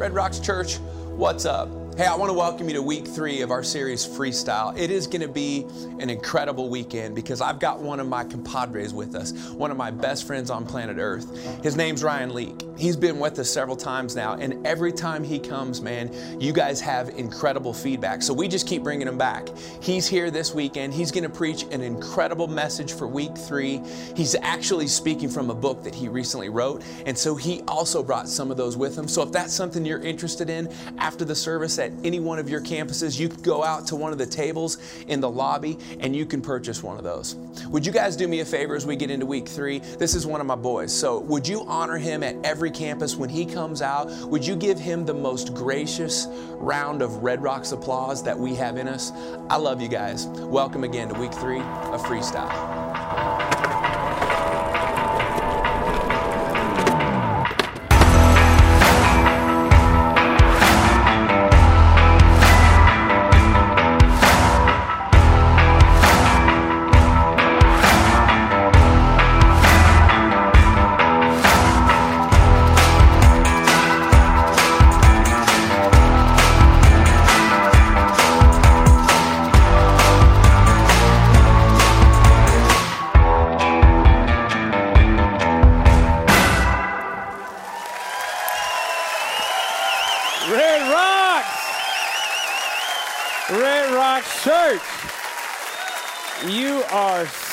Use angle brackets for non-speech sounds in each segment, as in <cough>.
Red Rocks Church, what's up? Hey, I want to welcome you to week three of our series Freestyle. It is going to be an incredible weekend because I've got one of my compadres with us, one of my best friends on planet Earth. His name's Ryan Leak. He's been with us several times now, and every time he comes, man, you guys have incredible feedback. So we just keep bringing him back. He's here this weekend. He's going to preach an incredible message for week three. He's actually speaking from a book that he recently wrote, and so he also brought some of those with him. So if that's something you're interested in after the service at any one of your campuses, you can go out to one of the tables in the lobby and you can purchase one of those. Would you guys do me a favor as we get into week three? This is one of my boys. So would you honor him at every campus when he comes out? Would you give him the most gracious round of Red Rocks applause that we have in us? I love you guys. Welcome again to week three of Freestyle.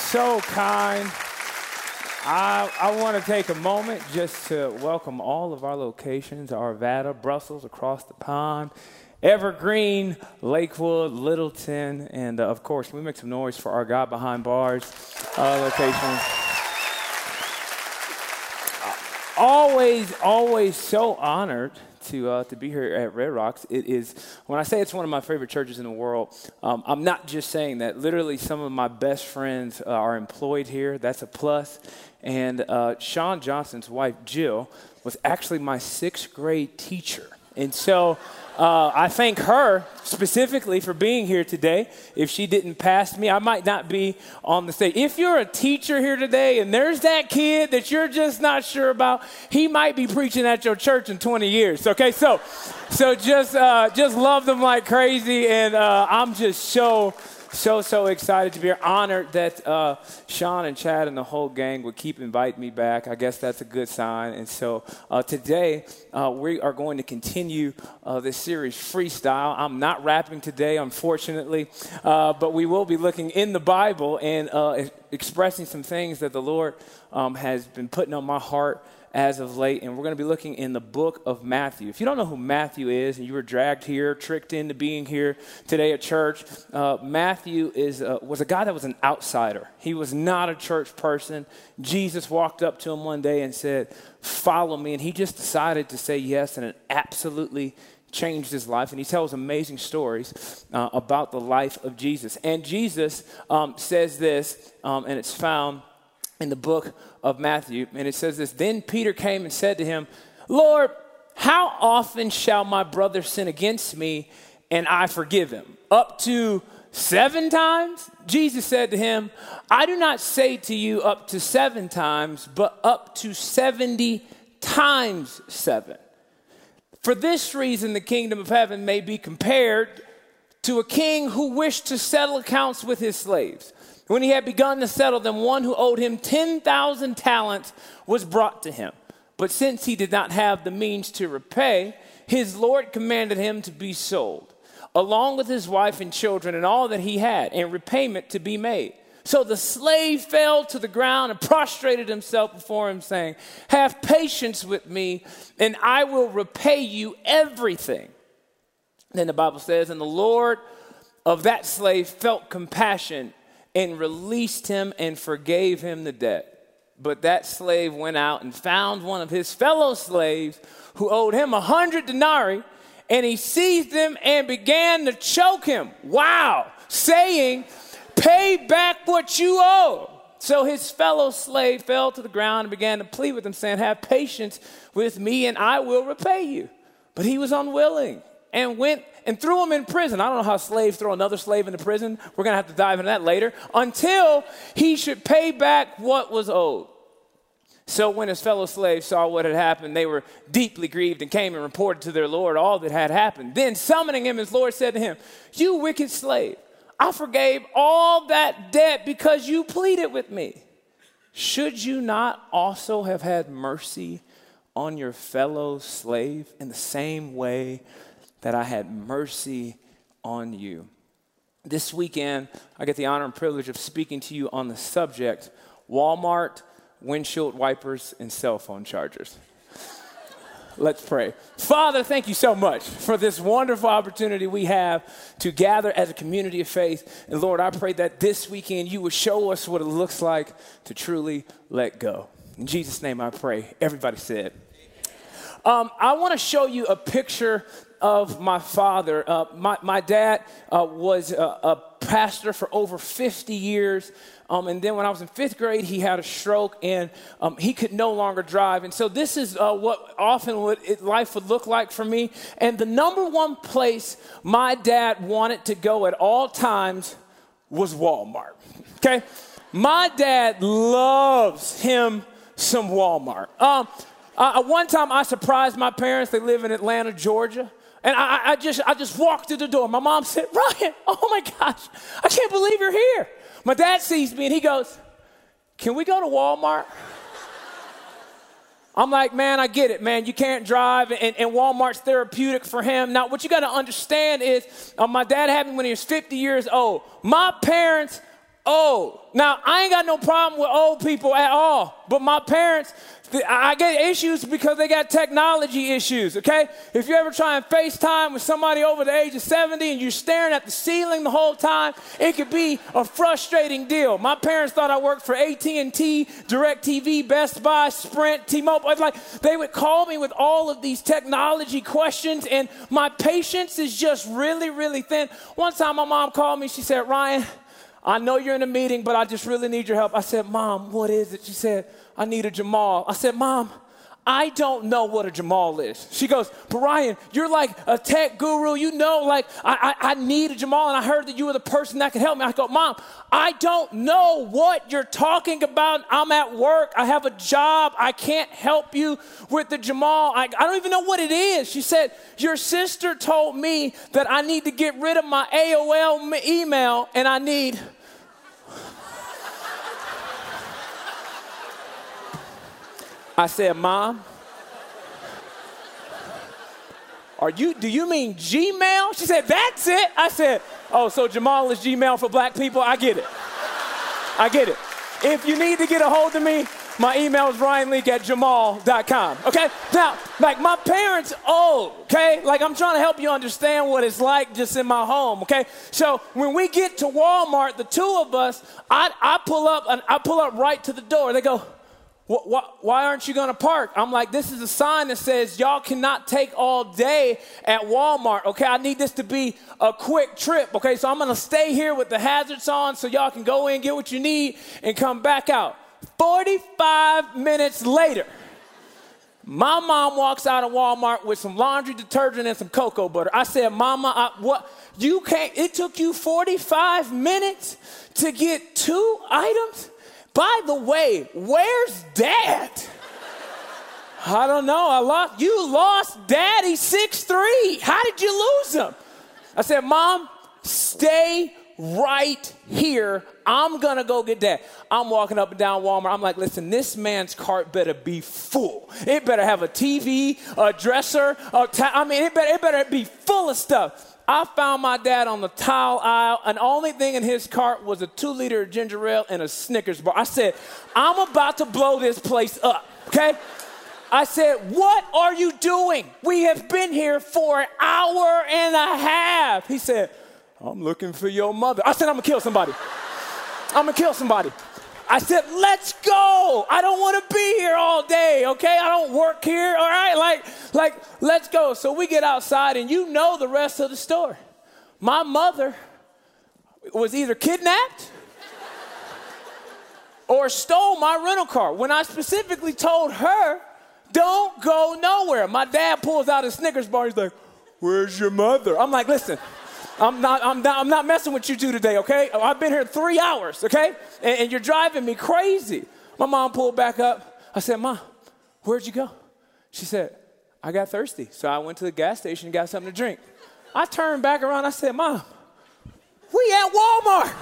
So kind. I, I want to take a moment just to welcome all of our locations Arvada, Brussels, across the pond, Evergreen, Lakewood, Littleton, and uh, of course, we make some noise for our God Behind Bars uh, locations. always, always so honored to, uh, to be here at Red Rocks. It is, when I say it's one of my favorite churches in the world, um, I'm not just saying that. Literally, some of my best friends uh, are employed here. That's a plus. And uh, Sean Johnson's wife, Jill, was actually my sixth grade teacher. And so uh, I thank her specifically for being here today. If she didn't pass me, I might not be on the stage. If you're a teacher here today and there's that kid that you're just not sure about, he might be preaching at your church in 20 years. Okay, so so just uh, just love them like crazy, and uh, I'm just so so, so excited to be here. Honored that uh, Sean and Chad and the whole gang would keep inviting me back. I guess that's a good sign. And so uh, today, uh, we are going to continue uh, this series, Freestyle. I'm not rapping today, unfortunately, uh, but we will be looking in the Bible and uh, expressing some things that the Lord um, has been putting on my heart as of late, and we're going to be looking in the book of Matthew. If you don't know who Matthew is, and you were dragged here, tricked into being here today at church, uh, Matthew is, uh, was a guy that was an outsider. He was not a church person. Jesus walked up to him one day and said, Follow me. And he just decided to say yes, and it absolutely changed his life. And he tells amazing stories uh, about the life of Jesus. And Jesus um, says this, um, and it's found in the book of Matthew. And it says this Then Peter came and said to him, Lord, how often shall my brother sin against me and I forgive him? Up to seven times? Jesus said to him, I do not say to you up to seven times, but up to 70 times seven. For this reason, the kingdom of heaven may be compared to a king who wished to settle accounts with his slaves. When he had begun to settle them, one who owed him 10,000 talents was brought to him. But since he did not have the means to repay, his Lord commanded him to be sold, along with his wife and children and all that he had, and repayment to be made. So the slave fell to the ground and prostrated himself before him, saying, Have patience with me, and I will repay you everything. Then the Bible says, And the Lord of that slave felt compassion and released him and forgave him the debt. But that slave went out and found one of his fellow slaves who owed him a hundred denarii, and he seized him and began to choke him. Wow, saying, Pay back what you owe. So his fellow slave fell to the ground and began to plead with him, saying, Have patience with me, and I will repay you. But he was unwilling and went and threw him in prison. I don't know how slaves throw another slave into prison. We're going to have to dive into that later. Until he should pay back what was owed. So when his fellow slaves saw what had happened, they were deeply grieved and came and reported to their Lord all that had happened. Then, summoning him, his Lord said to him, You wicked slave, I forgave all that debt because you pleaded with me. Should you not also have had mercy on your fellow slave in the same way that I had mercy on you? This weekend, I get the honor and privilege of speaking to you on the subject Walmart windshield wipers, and cell phone chargers. Let's pray. Father, thank you so much for this wonderful opportunity we have to gather as a community of faith. And Lord, I pray that this weekend you will show us what it looks like to truly let go. In Jesus' name I pray. Everybody said. Um, I want to show you a picture of my father. Uh, my, my dad uh, was a, a, pastor for over 50 years. Um, and then when I was in fifth grade, he had a stroke and um, he could no longer drive. And so this is uh, what often would, it, life would look like for me. And the number one place my dad wanted to go at all times was Walmart. Okay? My dad loves him some Walmart. Um, uh, one time I surprised my parents, they live in Atlanta, Georgia. And I, I, just, I just walked through the door. My mom said, Ryan, <laughs> oh my gosh, I can't believe you're here. My dad sees me and he goes, Can we go to Walmart? <laughs> I'm like, man, I get it, man. You can't drive, and, and Walmart's therapeutic for him. Now, what you got to understand is, uh, my dad had me when he was 50 years old. My parents old. Now, I ain't got no problem with old people at all, but my parents, I get issues because they got technology issues, okay? If you ever try and FaceTime with somebody over the age of 70 and you're staring at the ceiling the whole time, it could be a frustrating deal. My parents thought I worked for AT&T, DirecTV, Best Buy, Sprint, T-Mobile. Like they would call me with all of these technology questions and my patience is just really, really thin. One time my mom called me, she said, Ryan, I know you're in a meeting, but I just really need your help. I said, Mom, what is it? She said, I need a Jamal. I said, Mom, I don't know what a Jamal is. She goes, Brian, you're like a tech guru. You know, like, I, I, I, need a Jamal, and I heard that you were the person that could help me. I go, Mom, I don't know what you're talking about. I'm at work. I have a job. I can't help you with the Jamal. I, I don't even know what it is. She said, Your sister told me that I need to get rid of my AOL email, and I need I said, Mom, are you, do you mean Gmail? She said, That's it. I said, Oh, so Jamal is Gmail for black people? I get it. I get it. If you need to get a hold of me, my email is ryanleak at jamal.com. Okay? Now, like my parents old, okay? Like I'm trying to help you understand what it's like just in my home, okay? So when we get to Walmart, the two of us, I, I pull up and I pull up right to the door. They go, why aren't you going to park? I'm like, this is a sign that says y'all cannot take all day at Walmart. Okay, I need this to be a quick trip. Okay, so I'm going to stay here with the hazards on so y'all can go in, get what you need, and come back out. 45 minutes later, my mom walks out of Walmart with some laundry detergent and some cocoa butter. I said, Mama, I, what? You can't, it took you 45 minutes to get two items? By the way, where's dad? I don't know. I lost you lost daddy six three. How did you lose him? I said, Mom, stay right here. I'm gonna go get dad. I'm walking up and down Walmart. I'm like, listen, this man's cart better be full. It better have a TV, a dresser, a ta- I mean, it better, it better be full of stuff. I found my dad on the tile aisle, and only thing in his cart was a two liter ginger ale and a Snickers bar. I said, I'm about to blow this place up, okay? I said, What are you doing? We have been here for an hour and a half. He said, I'm looking for your mother. I said, I'm gonna kill somebody. I'm gonna kill somebody. I said, let's go. I don't want to be here all day, okay? I don't work here, all right? Like, like, let's go. So we get outside, and you know the rest of the story. My mother was either kidnapped or stole my rental car when I specifically told her, don't go nowhere. My dad pulls out a Snickers bar. He's like, Where's your mother? I'm like, Listen, I'm not, I'm not, I'm not messing with you two today, okay? I've been here three hours, okay? And, and you're driving me crazy. My mom pulled back up. I said, Mom, where'd you go? She said, I got thirsty. So I went to the gas station and got something to drink. I turned back around. I said, Mom, we at Walmart.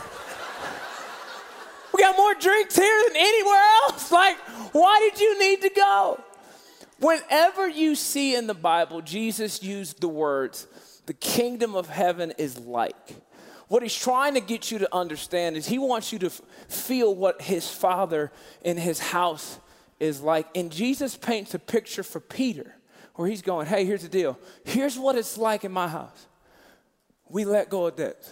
We got more drinks here than anywhere else. Like, why did you need to go? Whenever you see in the Bible, Jesus used the words, the kingdom of heaven is like. What he's trying to get you to understand is he wants you to f- feel what his father in his house is like. And Jesus paints a picture for Peter where he's going, hey, here's the deal. Here's what it's like in my house. We let go of debts.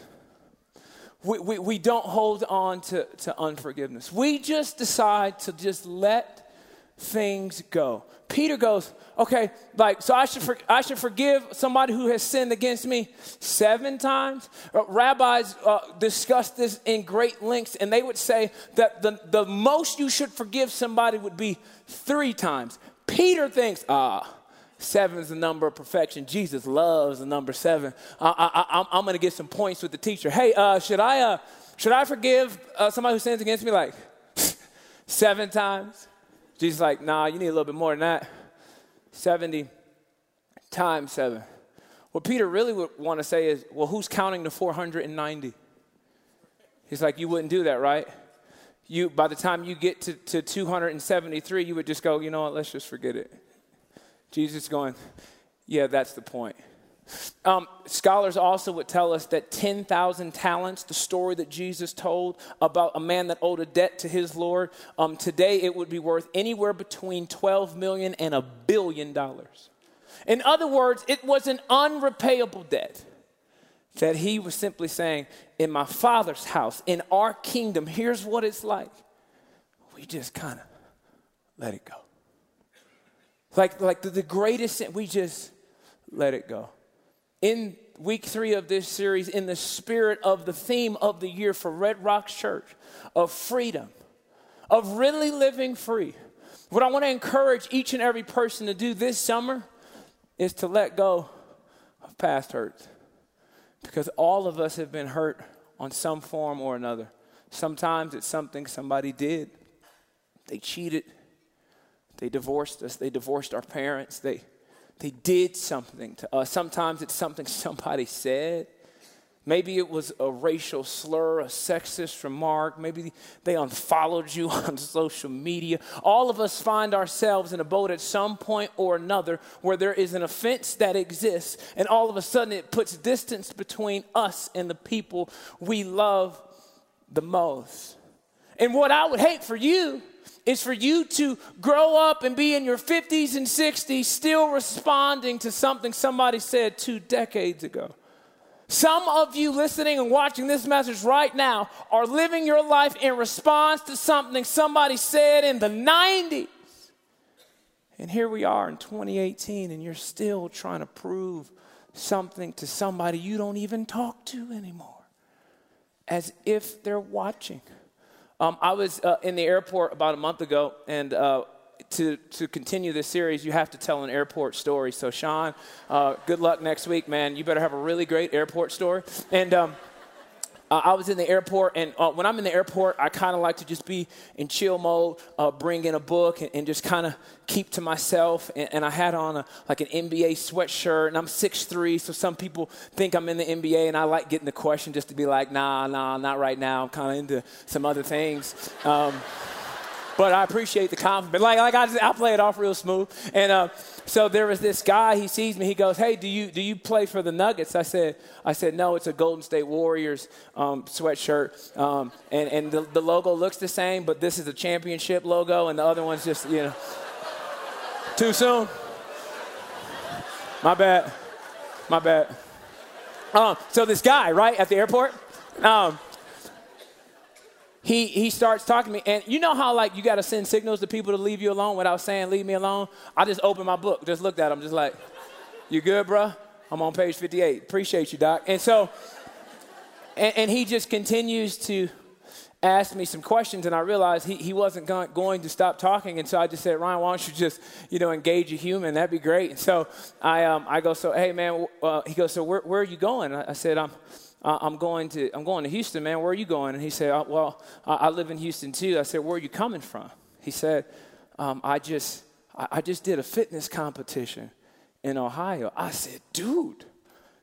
We, we, we don't hold on to, to unforgiveness. We just decide to just let things go. Peter goes, okay, like, so I should, for, I should forgive somebody who has sinned against me seven times? Uh, rabbis uh, discuss this in great lengths, and they would say that the, the most you should forgive somebody would be three times. Peter thinks, ah, Seven is the number of perfection. Jesus loves the number seven. I, am going to get some points with the teacher. Hey, uh, should I uh, should I forgive uh, somebody who sins against me like <laughs> seven times? Jesus like, nah, you need a little bit more than that. Seventy times seven. What Peter really would want to say is, well, who's counting the 490? He's like, you wouldn't do that, right? You, by the time you get to, to 273, you would just go, you know what, let's just forget it. Jesus going, yeah, that's the point. Um, scholars also would tell us that 10,000 talents, the story that Jesus told about a man that owed a debt to his Lord, um, today it would be worth anywhere between 12 million and a billion dollars. In other words, it was an unrepayable debt that he was simply saying, In my Father's house, in our kingdom, here's what it's like. We just kind of let it go. Like, like the, the greatest sin, we just let it go. In week three of this series, in the spirit of the theme of the year for Red Rocks Church, of freedom, of really living free, what I want to encourage each and every person to do this summer is to let go of past hurts. Because all of us have been hurt on some form or another. Sometimes it's something somebody did, they cheated they divorced us. They divorced our parents. They, they did something to us. Sometimes it's something <laughs> somebody said. Maybe it was a racial slur, a sexist remark. Maybe they unfollowed you <laughs> on social media. All of us find ourselves in a boat at some point or another where there is an offense that exists, and all of a sudden it puts distance between us and the people we love the most. And what I would hate for you is for you to grow up and be in your 50s and 60s still responding to something somebody said two decades ago. Some of you listening and watching this message right now are living your life in response to something somebody said in the 90s. And here we are in 2018, and you're still trying to prove something to somebody you don't even talk to anymore, as if they're watching. Um, I was uh, in the airport about a month ago, and uh, to, to continue this series, you have to tell an airport story. So, Sean, uh, good luck next week, man. You better have a really great airport story. And um, uh, I was in the airport, and uh, when I'm in the airport, I kind of like to just be in chill mode, uh, bring in a book, and, and just kind of keep to myself. And, and, I had on a, like an NBA sweatshirt, and I'm 6'3", so some people think I'm in the NBA, and I like getting the question just to be like, nah, nah, not right now. I'm kind of into some other things. Um, but I appreciate the compliment. Like, like I, just, I play it off real smooth. And uh, so there was this guy. He sees me. He goes, "Hey, do you do you play for the Nuggets?" I said, "I said no. It's a Golden State Warriors um, sweatshirt, um, and and the, the logo looks the same, but this is a championship logo, and the other one's just you know too soon. My bad. My bad." Um, so this guy, right at the airport, um, he, he starts talking to me. And you know how, like, you got to send signals to people to leave you alone without saying, leave me alone? I just opened my book, just looked at him, just like, you good, bro? I'm on page 58. Appreciate you, Doc. And so, and, and he just continues to ask me some questions, and I realized he, he wasn't going to stop talking. And so I just said, Ryan, why don't you just, you know, engage a human? That'd be great. And so I, um, I go, so, hey, man, uh, he goes, so where, where are you going? I, I said, I'm, I'm going to I'm going to Houston, man. Where are you going? And he said, oh, Well, I live in Houston too. I said, Where are you coming from? He said, um, I just I just did a fitness competition in Ohio. I said, dude,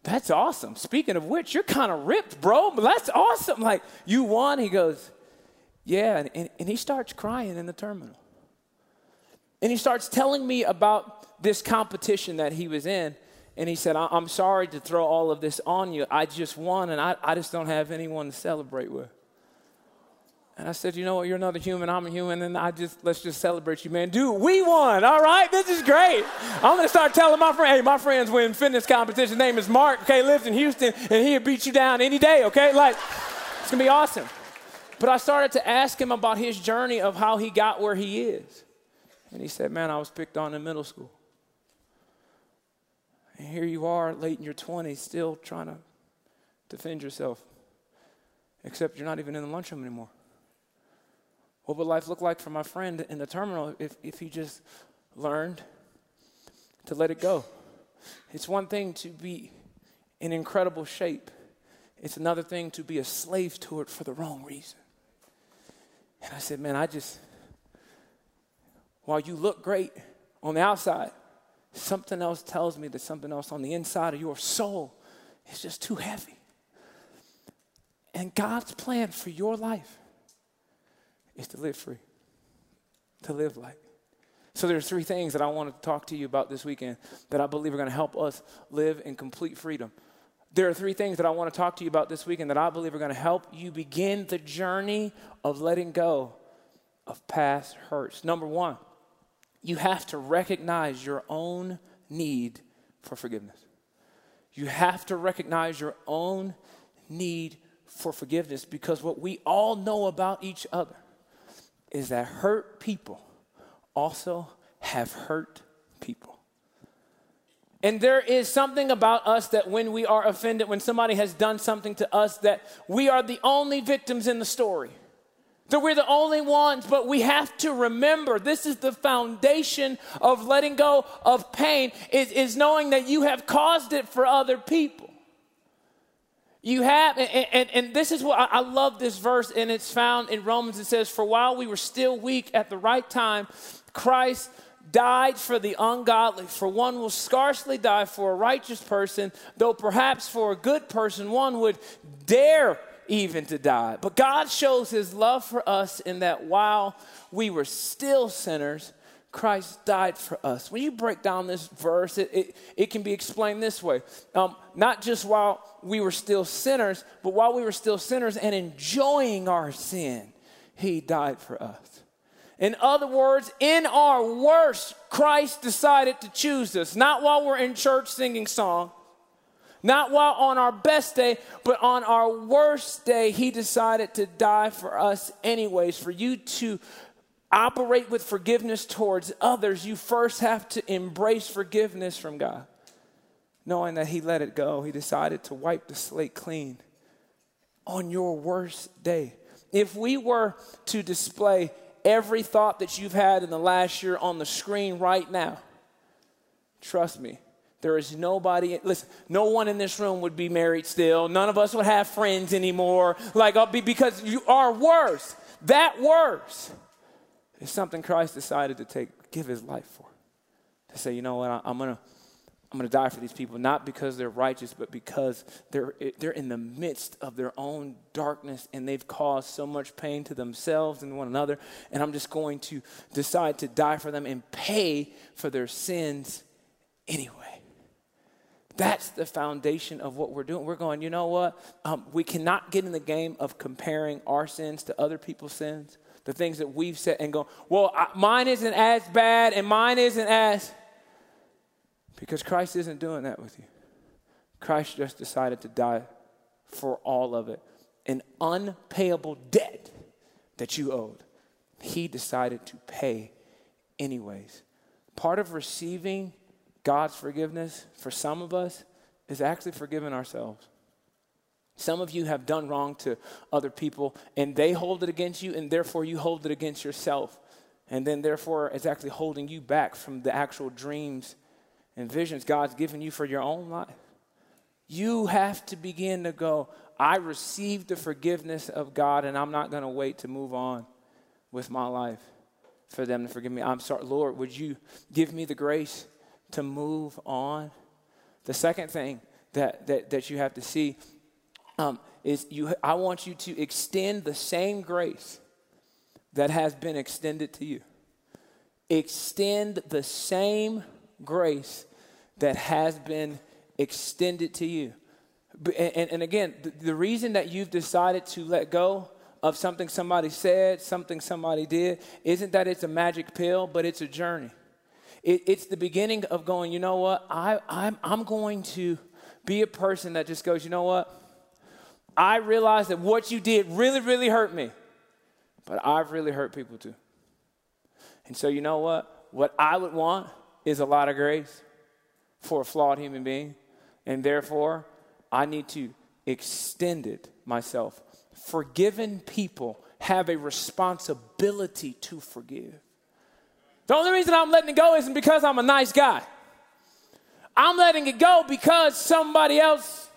that's awesome. Speaking of which, you're kind of ripped, bro. That's awesome. Like, you won. He goes, yeah. And, and, and he starts crying in the terminal. And he starts telling me about this competition that he was in. And he said, I'm sorry to throw all of this on you. I just won, and I, I just don't have anyone to celebrate with. And I said, you know what? You're another human. I'm a human, and I just let's just celebrate you, man. Dude, we won. All right, this is great. I'm gonna start telling my friend, hey, my friends win fitness competition. Name is Mark. Okay, lives in Houston, and he'll beat you down any day. Okay, like it's gonna be awesome. But I started to ask him about his journey of how he got where he is, and he said, man, I was picked on in middle school, and here you are, late in your 20s, still trying to defend yourself, except you're not even in the lunchroom anymore. What would life look like for my friend in the terminal if, if he just learned to let it go? It's one thing to be in incredible shape, it's another thing to be a slave to it for the wrong reason. And I said, Man, I just, while you look great on the outside, something else tells me that something else on the inside of your soul is just too heavy. And God's plan for your life is to live free, to live like. So there's three things that I want to talk to you about this weekend that I believe are going to help us live in complete freedom. There are three things that I want to talk to you about this weekend that I believe are going to help you begin the journey of letting go of past hurts. Number one, you have to recognize your own need for forgiveness. You have to recognize your own need for forgiveness because what we all know about each other is that hurt people also have hurt people. And there is something about us that when we are offended, when somebody has done something to us, that we are the only victims in the story. That we're the only ones, but we have to remember this is the foundation of letting go of pain, is, is knowing that you have caused it for other people. You have, and, and, and, this is what I, I love this verse, and it's found in Romans. It says, For while we were still weak at the right time, Christ died for the ungodly. For one will scarcely die for a righteous person, though perhaps for a good person one would dare even to die. But God shows his love for us in that while we were still sinners, Christ died for us. When you break down this verse, it, it, it can be explained this way. Um, not just while we were still sinners, but while we were still sinners and enjoying our sin, He died for us. In other words, in our worst, Christ decided to choose us. Not while we're in church singing song, not while on our best day, but on our worst day, He decided to die for us, anyways, for you to operate with forgiveness towards others, you first have to embrace forgiveness from God. Knowing that He let it go, He decided to wipe the slate clean on your worst day. If we were to display every thought that you've had in the last year on the screen right now, trust me, there is nobody, listen, no one in this room would be married still. None of us would have friends anymore. Like, uh, because you are worse. That worse it's something Christ decided to take, give his life for. To say, you know what, I, am going to. I'm going to die for these people, not because they're righteous, but because they're, they're in the midst of their own darkness and they've caused so much pain to themselves and one another. And I'm just going to decide to die for them and pay for their sins anyway. That's the foundation of what we're doing. We're going, you know what? Um, we cannot get in the game of comparing our sins to other people's sins the things that we've said and go, well, I, mine isn't as bad and mine isn't as. Because Christ isn't doing that with you. Christ just decided to die for all of it. An unpayable debt that you owed. He decided to pay anyways. Part of receiving God's forgiveness for some of us is actually forgiving ourselves. Some of you have done wrong to other people, and they hold it against you, and therefore you hold it against yourself. And then, therefore, it's actually holding you back from the actual dreams and visions God's given you for your own life. You have to begin to go, I received the forgiveness of God, and I'm not going to wait to move on with my life. for them to forgive me. I'm sorry, Lord, would you give me the grace to move on? The second thing that, that, that you have to see um, is you, I want you to extend the same grace that has been extended to you. Extend the same grace that has been extended to you. And, and again, the, the reason that you've decided to let go of something somebody said, something somebody did, isn't that it's a magic pill, but it's a journey. It, it's the beginning of going, you know what? I, I'm, I'm going to be a person that just goes, you know what? I realize that what you did really, really hurt me, but I've really hurt people too. And so, you know what? What I would want is a lot of grace for a flawed human being. And therefore, I need to extend it myself. Forgiven people have a responsibility to forgive. The only reason I'm letting it go isn't because I'm a nice guy. I'm letting it go because somebody else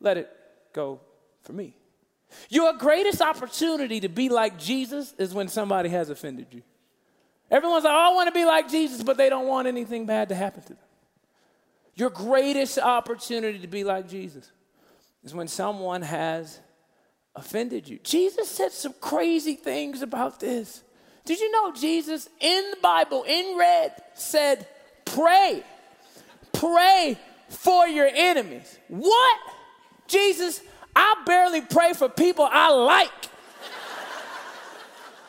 let it go for me. Your greatest opportunity to be like Jesus is when somebody has offended you. Everyone's like, oh, I want to be like Jesus, but they don't want anything bad to happen to them. Your greatest opportunity to be like Jesus is when someone has offended you. Jesus said some crazy things about this. Did you know Jesus in the Bible, in red, said, Pray, pray for your enemies. What? Jesus, I barely pray for people I like.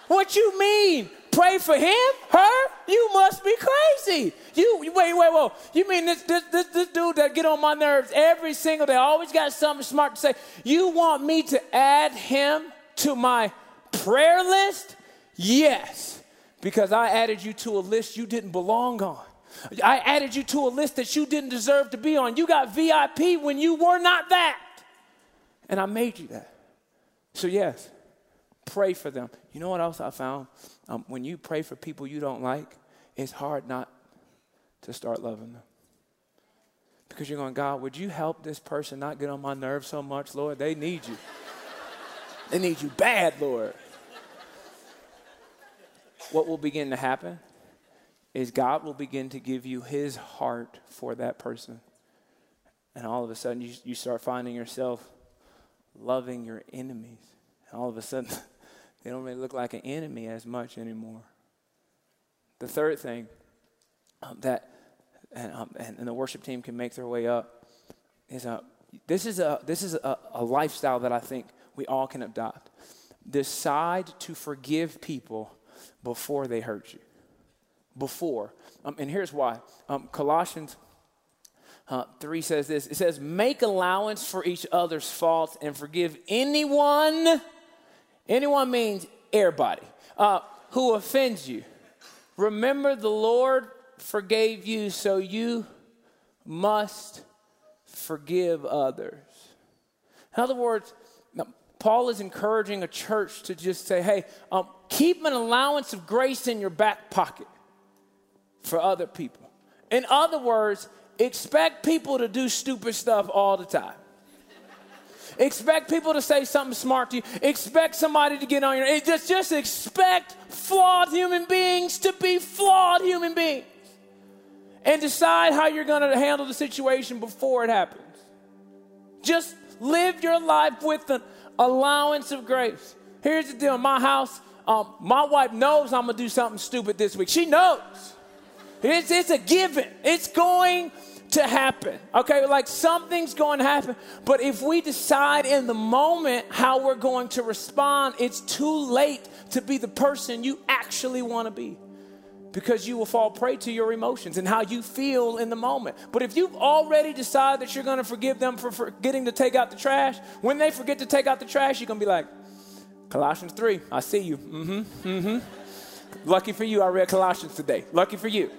what you mean? Pray for him? Her? You must be crazy. You wait, wait, wait. You mean this, this this this dude that get on my nerves every single day? Always got something smart to say. You want me to add him to my prayer list? Yes, because I added you to a list you didn't belong on. I added you to a list that you didn't deserve to be on. You got VIP when you were not that. And I made you that. So, yes, pray for them. You know what else I found? Um, when you pray for people you don't like, it's hard not to start loving them. Because you're going, God, would you help this person not get on my nerves so much, Lord? They need you. they need you bad, Lord. What will begin to happen is God will begin to give you his heart for that person. And all of a sudden, you, you start finding yourself loving your enemies. And all of a sudden, <laughs> they don't really look like an enemy as much anymore. The third thing um, that, and, um, and, and, the worship team can make their way up, is uh, this is, a, this is a, a lifestyle that I think we all can adopt. Decide to forgive people before they hurt you. Before. Um, and here's why. Um, Colossians uh, 3 says this it says, Make allowance for each other's faults and forgive anyone, anyone means everybody, uh, who offends you. Remember, the Lord forgave you, so you must forgive others. In other words, Paul is encouraging a church to just say, hey, um, keep an allowance of grace in your back pocket for other people. In other words, expect people to do stupid stuff all the time. Expect people to say something smart to you. Expect somebody to get on your. Just, just expect flawed human beings to be flawed human beings, and decide how you're going to handle the situation before it happens. Just live your life with an allowance of grace. Here's the deal: my house, um, my wife knows I'm gonna do something stupid this week. She knows. It's, it's a given. It's going to happen. Okay, like something's going to happen. But if we decide in the moment how we're going to respond, it's too late to be the person you actually want to be. Because you will fall prey to your emotions and how you feel in the moment. But if you've already decided that you're going to forgive them for forgetting to take out the trash, when they forget to take out the trash, you're going to be like, Colossians 3, I see you. Mm hmm, mm hmm. Lucky for you, I read Colossians today. Lucky for you.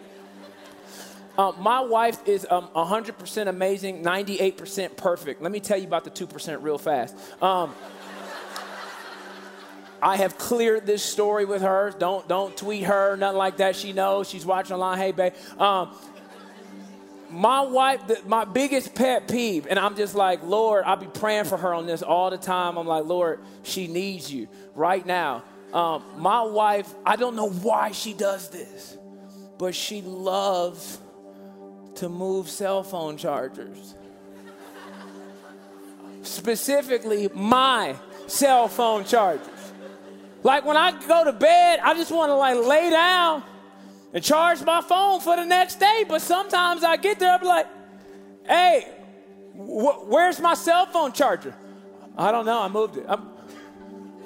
Um, my wife is um, 100% amazing, 98% perfect. Let me tell you about the 2% real fast. Um, I have cleared this story with her. Don't don't tweet her, nothing like that. She knows. She's watching online. Hey, babe. Um, my wife, my biggest pet peeve, and I'm just like, Lord, I'll be praying for her on this all the time. I'm like, Lord, she needs you right now. Um, my wife, I don't know why she does this, but she loves to move cell phone chargers. Specifically, my cell phone chargers. Like when I go to bed, I just want to like lay down and charge my phone for the next day. But sometimes I get there, I'm like, hey, wh- where's my cell phone charger? I don't know. I moved it. I'm,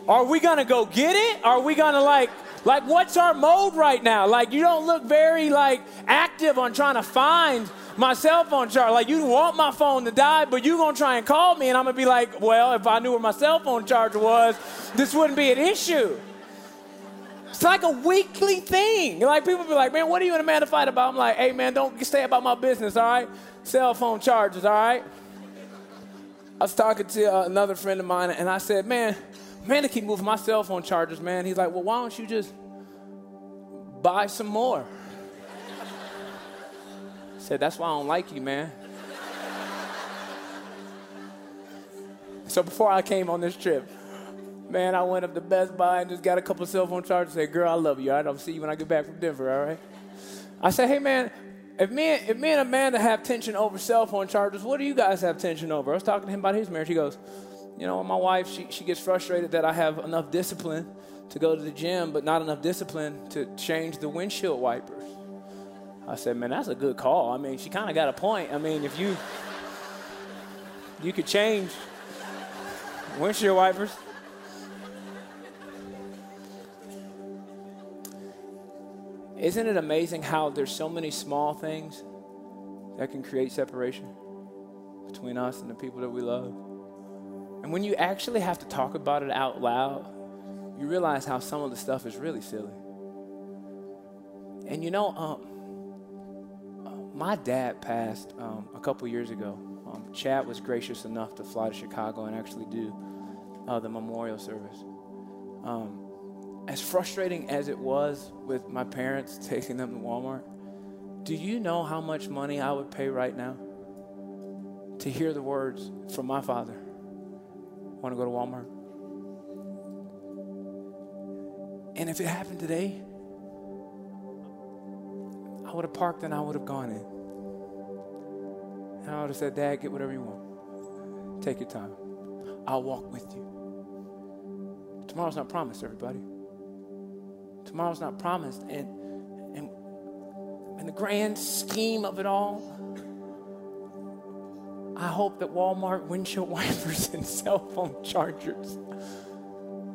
are we gonna go get it? Are we gonna like, like, what's our mode right now? Like, you don't look very like active on trying to find my cell phone charger. Like, you want my phone to die, but you gonna try and call me, and I'm gonna be like, well, if I knew where my cell phone charger was, this wouldn't be an issue. It's like a weekly thing. Like people be like, man, what are you in Amanda fight about? I'm like, hey man, don't stay about my business, all right? Cell phone charges, all right? I was talking to uh, another friend of mine, and I said, man, man, to keep moving my cell phone chargers, man. He's like, well, why don't you just buy some more? I said, that's why I don't like you, man. So before I came on this trip, man, I went up to Best Buy and just got a couple cell phone chargers. Said, "Girl, I love you. All right, I'll see you when I get back from Denver. All right." I said, "Hey, man, if me, if me and Amanda have tension over cell phone chargers, what do you guys have tension over?" I was talking to him about his marriage. He goes, "You know, my wife, she she gets frustrated that I have enough discipline to go to the gym, but not enough discipline to change the windshield wipers." I said, "Man, that's a good call. I mean, she kind of got a point. I mean, if you you could change windshield wipers." Isn't it amazing how there's so many small things that can create separation between us and the people that we love? And when you actually have to talk about it out loud, you realize how some of the stuff is really silly. And you know, um, my dad passed um, a couple years ago. Um, Chad was gracious enough to fly to Chicago and actually do uh, the memorial service. Um, as frustrating as it was with my parents <laughs> taking them to Walmart, do you know how much money I would pay right now to hear the words from my father? Want to go to Walmart? And if it happened today, I would have parked and I would have gone in. And I would have said, Dad, get whatever you want. Take your time. I'll walk with you. Tomorrow's not promised, everybody. Tomorrow's not promised. And, and in the grand scheme of it all, I hope that Walmart windshield wipers <laughs> and cell phone chargers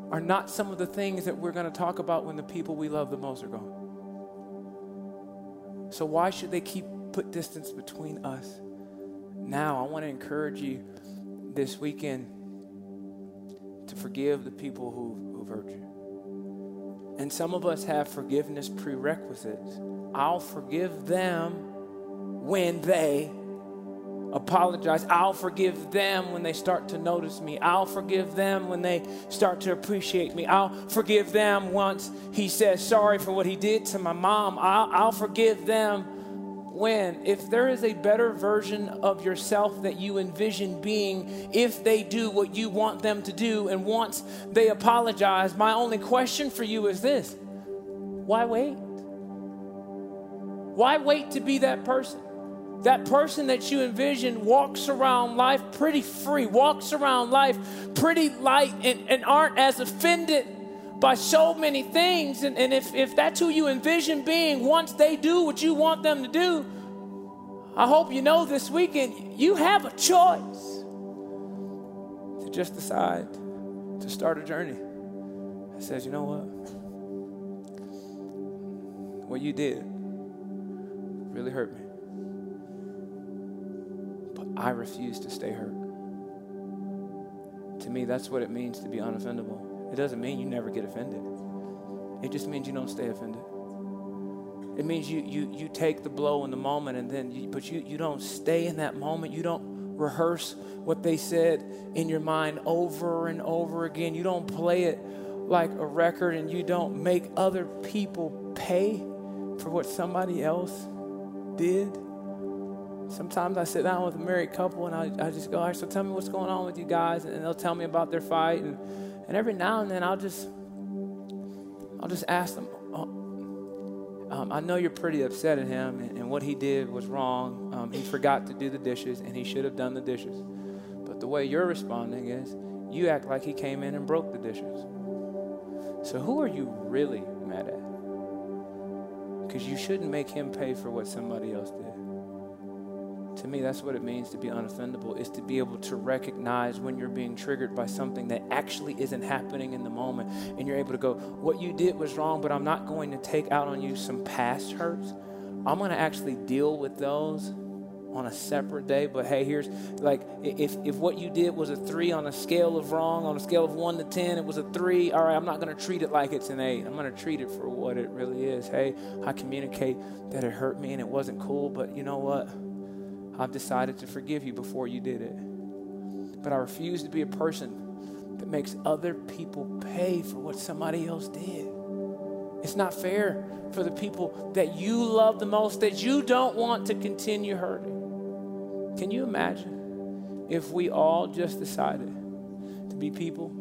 are not some of the things that we're going to talk about when the people we love the most are gone. So why should they keep put distance between us? Now, I want to encourage you this weekend to forgive the people who, who've hurt you. And some of us have forgiveness prerequisites. I'll forgive them when they apologize. I'll forgive them when they start to notice me. I'll forgive them when they start to appreciate me. I'll forgive them once he says sorry for what he did to my mom. I'll, I'll forgive them when, if there is a better version of yourself that you envision being, if they do what you want them to do, and once they apologize, my only question for you is this why wait? Why wait to be that person? That person that you envision walks around life pretty free, walks around life pretty light, and, and aren't as offended by so many things. And, and if, if that's who you envision being, once they do what you want them to do, I hope you know this weekend you have a choice to just decide to start a journey that says, you know what? What you did really hurt me. But I refuse to stay hurt. To me, that's what it means to be unoffendable. It doesn't mean you never get offended. It just means you don't stay offended. It means you you you take the blow in the moment and then you, but you you don't stay in that moment. You don't rehearse what they said in your mind over and over again. You don't play it like a record and you don't make other people pay for what somebody else did. Sometimes I sit down with a married couple and I, I just go, all right, so tell me what's going on with you guys. And they'll tell me about their fight. And, and every now and then I'll just, I'll just ask them, oh, um, I know you're pretty upset at him, and, and what he did was wrong. Um, he forgot to do the dishes, and he should have done the dishes. But the way you're responding is you act like he came in and broke the dishes. So who are you really mad at? Because you shouldn't make him pay for what somebody else did. To me, that's what it means to be unoffendable, is to be able to recognize when you're being triggered by something that actually isn't happening in the moment. And you're able to go, what you did was wrong, but I'm not going to take out on you some past hurts. I'm going to actually deal with those on a separate day. But hey, here's like if if what you did was a three on a scale of wrong, on a scale of one to ten, it was a three. All right, I'm not going to treat it like it's an eight. I'm going to treat it for what it really is. Hey, I communicate that it hurt me and it wasn't cool, but you know what? I've decided to forgive you before you did it. But I refuse to be a person that makes other people pay for what somebody else did. It's not fair for the people that you love the most that you don't want to continue hurting. Can you imagine if we all just decided to be people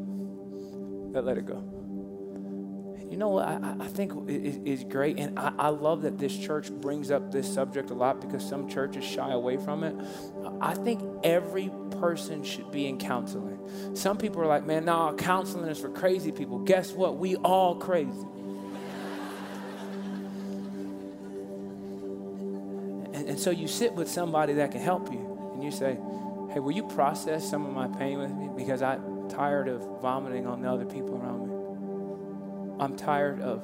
that let it go? You know what I, I think is, is, great, and I, I love that this church brings up this subject a lot because some churches shy away from it. I think every person should be in counseling. Some people are like, man, no, counseling is for crazy people. Guess what? We all crazy. and, and so you sit with somebody that can help you, and you say, hey, will you process some of my pain with me? Because I'm tired of vomiting on the other people around me. I'm tired of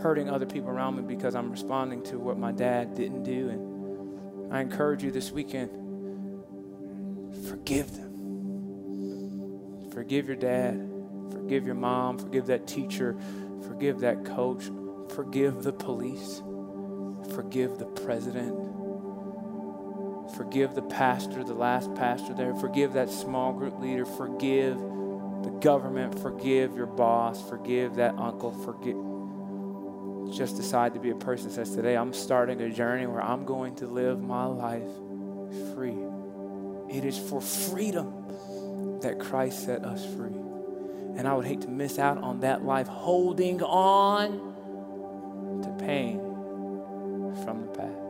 hurting other people around me because I'm responding to what my dad didn't do. And I encourage you this weekend forgive them. Forgive your dad. Forgive your mom. Forgive that teacher. Forgive that coach. Forgive the police. Forgive the president. Forgive the pastor, the last pastor there. Forgive that small group leader. Forgive the government, forgive your boss, forgive that uncle, forgive. Just decide to be a person that says, Today I'm starting a journey where I'm going to live my life free. It is for freedom that Christ set us free. And I would hate to miss out on that life holding on to pain from the past.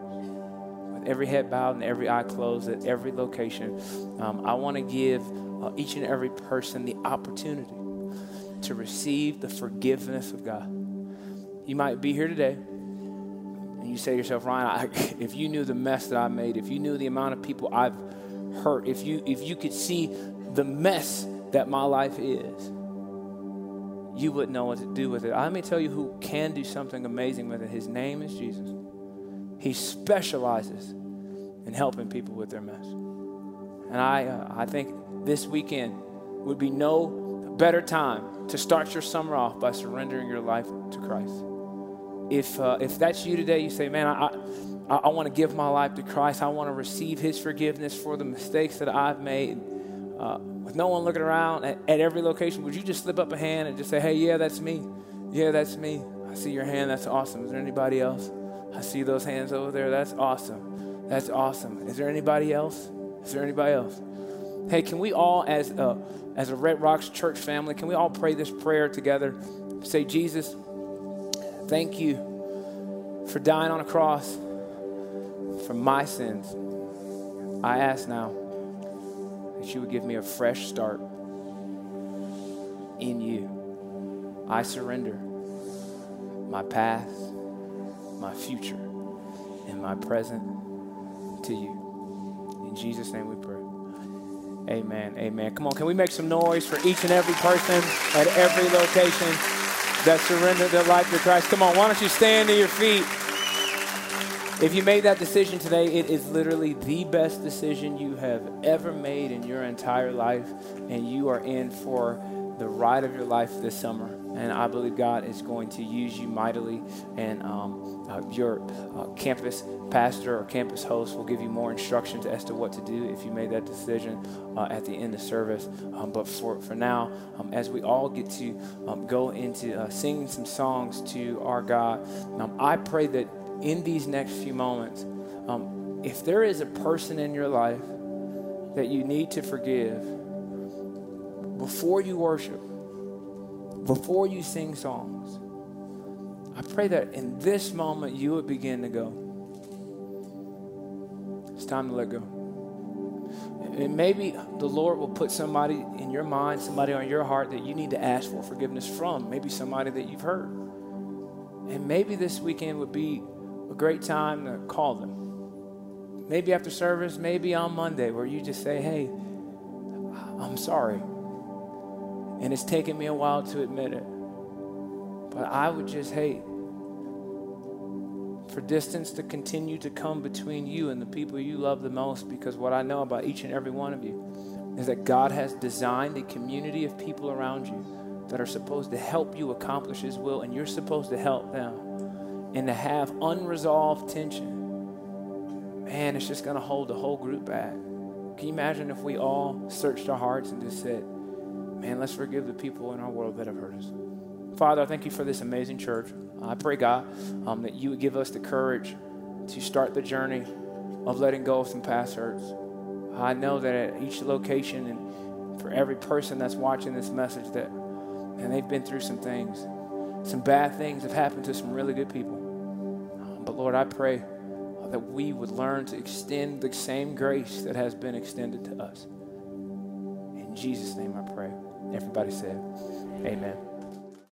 With every head bowed and every eye closed at every location, um, I want to give uh, each and every person the opportunity to receive the forgiveness of God. You might be here today and you say to yourself, Ryan, I, <laughs> if you knew the mess that I made, if you knew the amount of people I've hurt, if you if you could see the mess that my life is, you wouldn't know what to do with it. Let me tell you who can do something amazing with it. His name is Jesus. He specializes in helping people with their mess. And I, uh, I think this weekend would be no better time to start your summer off by surrendering your life to Christ. If, uh, if that's you today, you say, man, I, I, I want to give my life to Christ. I want to receive his forgiveness for the mistakes that I've made. Uh, with no one looking around at, at every location, would you just slip up a hand and just say, hey, yeah, that's me. Yeah, that's me. I see your hand. That's awesome. Is there anybody else? I see those hands over there. That's awesome. That's awesome. Is there anybody else? Is there anybody else? Hey, can we all, as a, as a Red Rocks church family, can we all pray this prayer together? Say, Jesus, thank you for dying on a cross for my sins. I ask now that you would give me a fresh start in you. I surrender my past, my future, and my present to you. In Jesus' name we pray. Amen. Amen. Come on, can we make some noise for each and every person at every location that surrendered their life to Christ? Come on, why don't you stand to your feet? If you made that decision today, it is literally the best decision you have ever made in your entire life, and you are in for the ride of your life this summer. And I believe God is going to use you mightily. And um, uh, your uh, campus pastor or campus host will give you more instructions as to what to do if you made that decision uh, at the end of service. Um, but for, for now, um, as we all get to um, go into uh, singing some songs to our God, um, I pray that in these next few moments, um, if there is a person in your life that you need to forgive, before you worship, before you sing songs, I pray that in this moment you would begin to go. It's time to let go. And maybe the Lord will put somebody in your mind, somebody on your heart that you need to ask for forgiveness from. Maybe somebody that you've hurt. And maybe this weekend would be a great time to call them. Maybe after service, maybe on Monday, where you just say, hey, I'm sorry. And it's taken me a while to admit it. But I would just hate for distance to continue to come between you and the people you love the most because what I know about each and every one of you is that God has designed a community of people around you that are supposed to help you accomplish His will, and you're supposed to help them. And to have unresolved tension, man, it's just going to hold the whole group back. Can you imagine if we all searched our hearts and just said, man, let's forgive the people in our world that have hurt us? Father, I thank you for this amazing church. I pray, God, um, that you would give us the courage to start the journey of letting go of some past hurts. I know that at each location and for every person that's watching this message, that and they've been through some things. Some bad things have happened to some really good people. But Lord, I pray that we would learn to extend the same grace that has been extended to us. In Jesus' name I pray. Everybody said, Amen.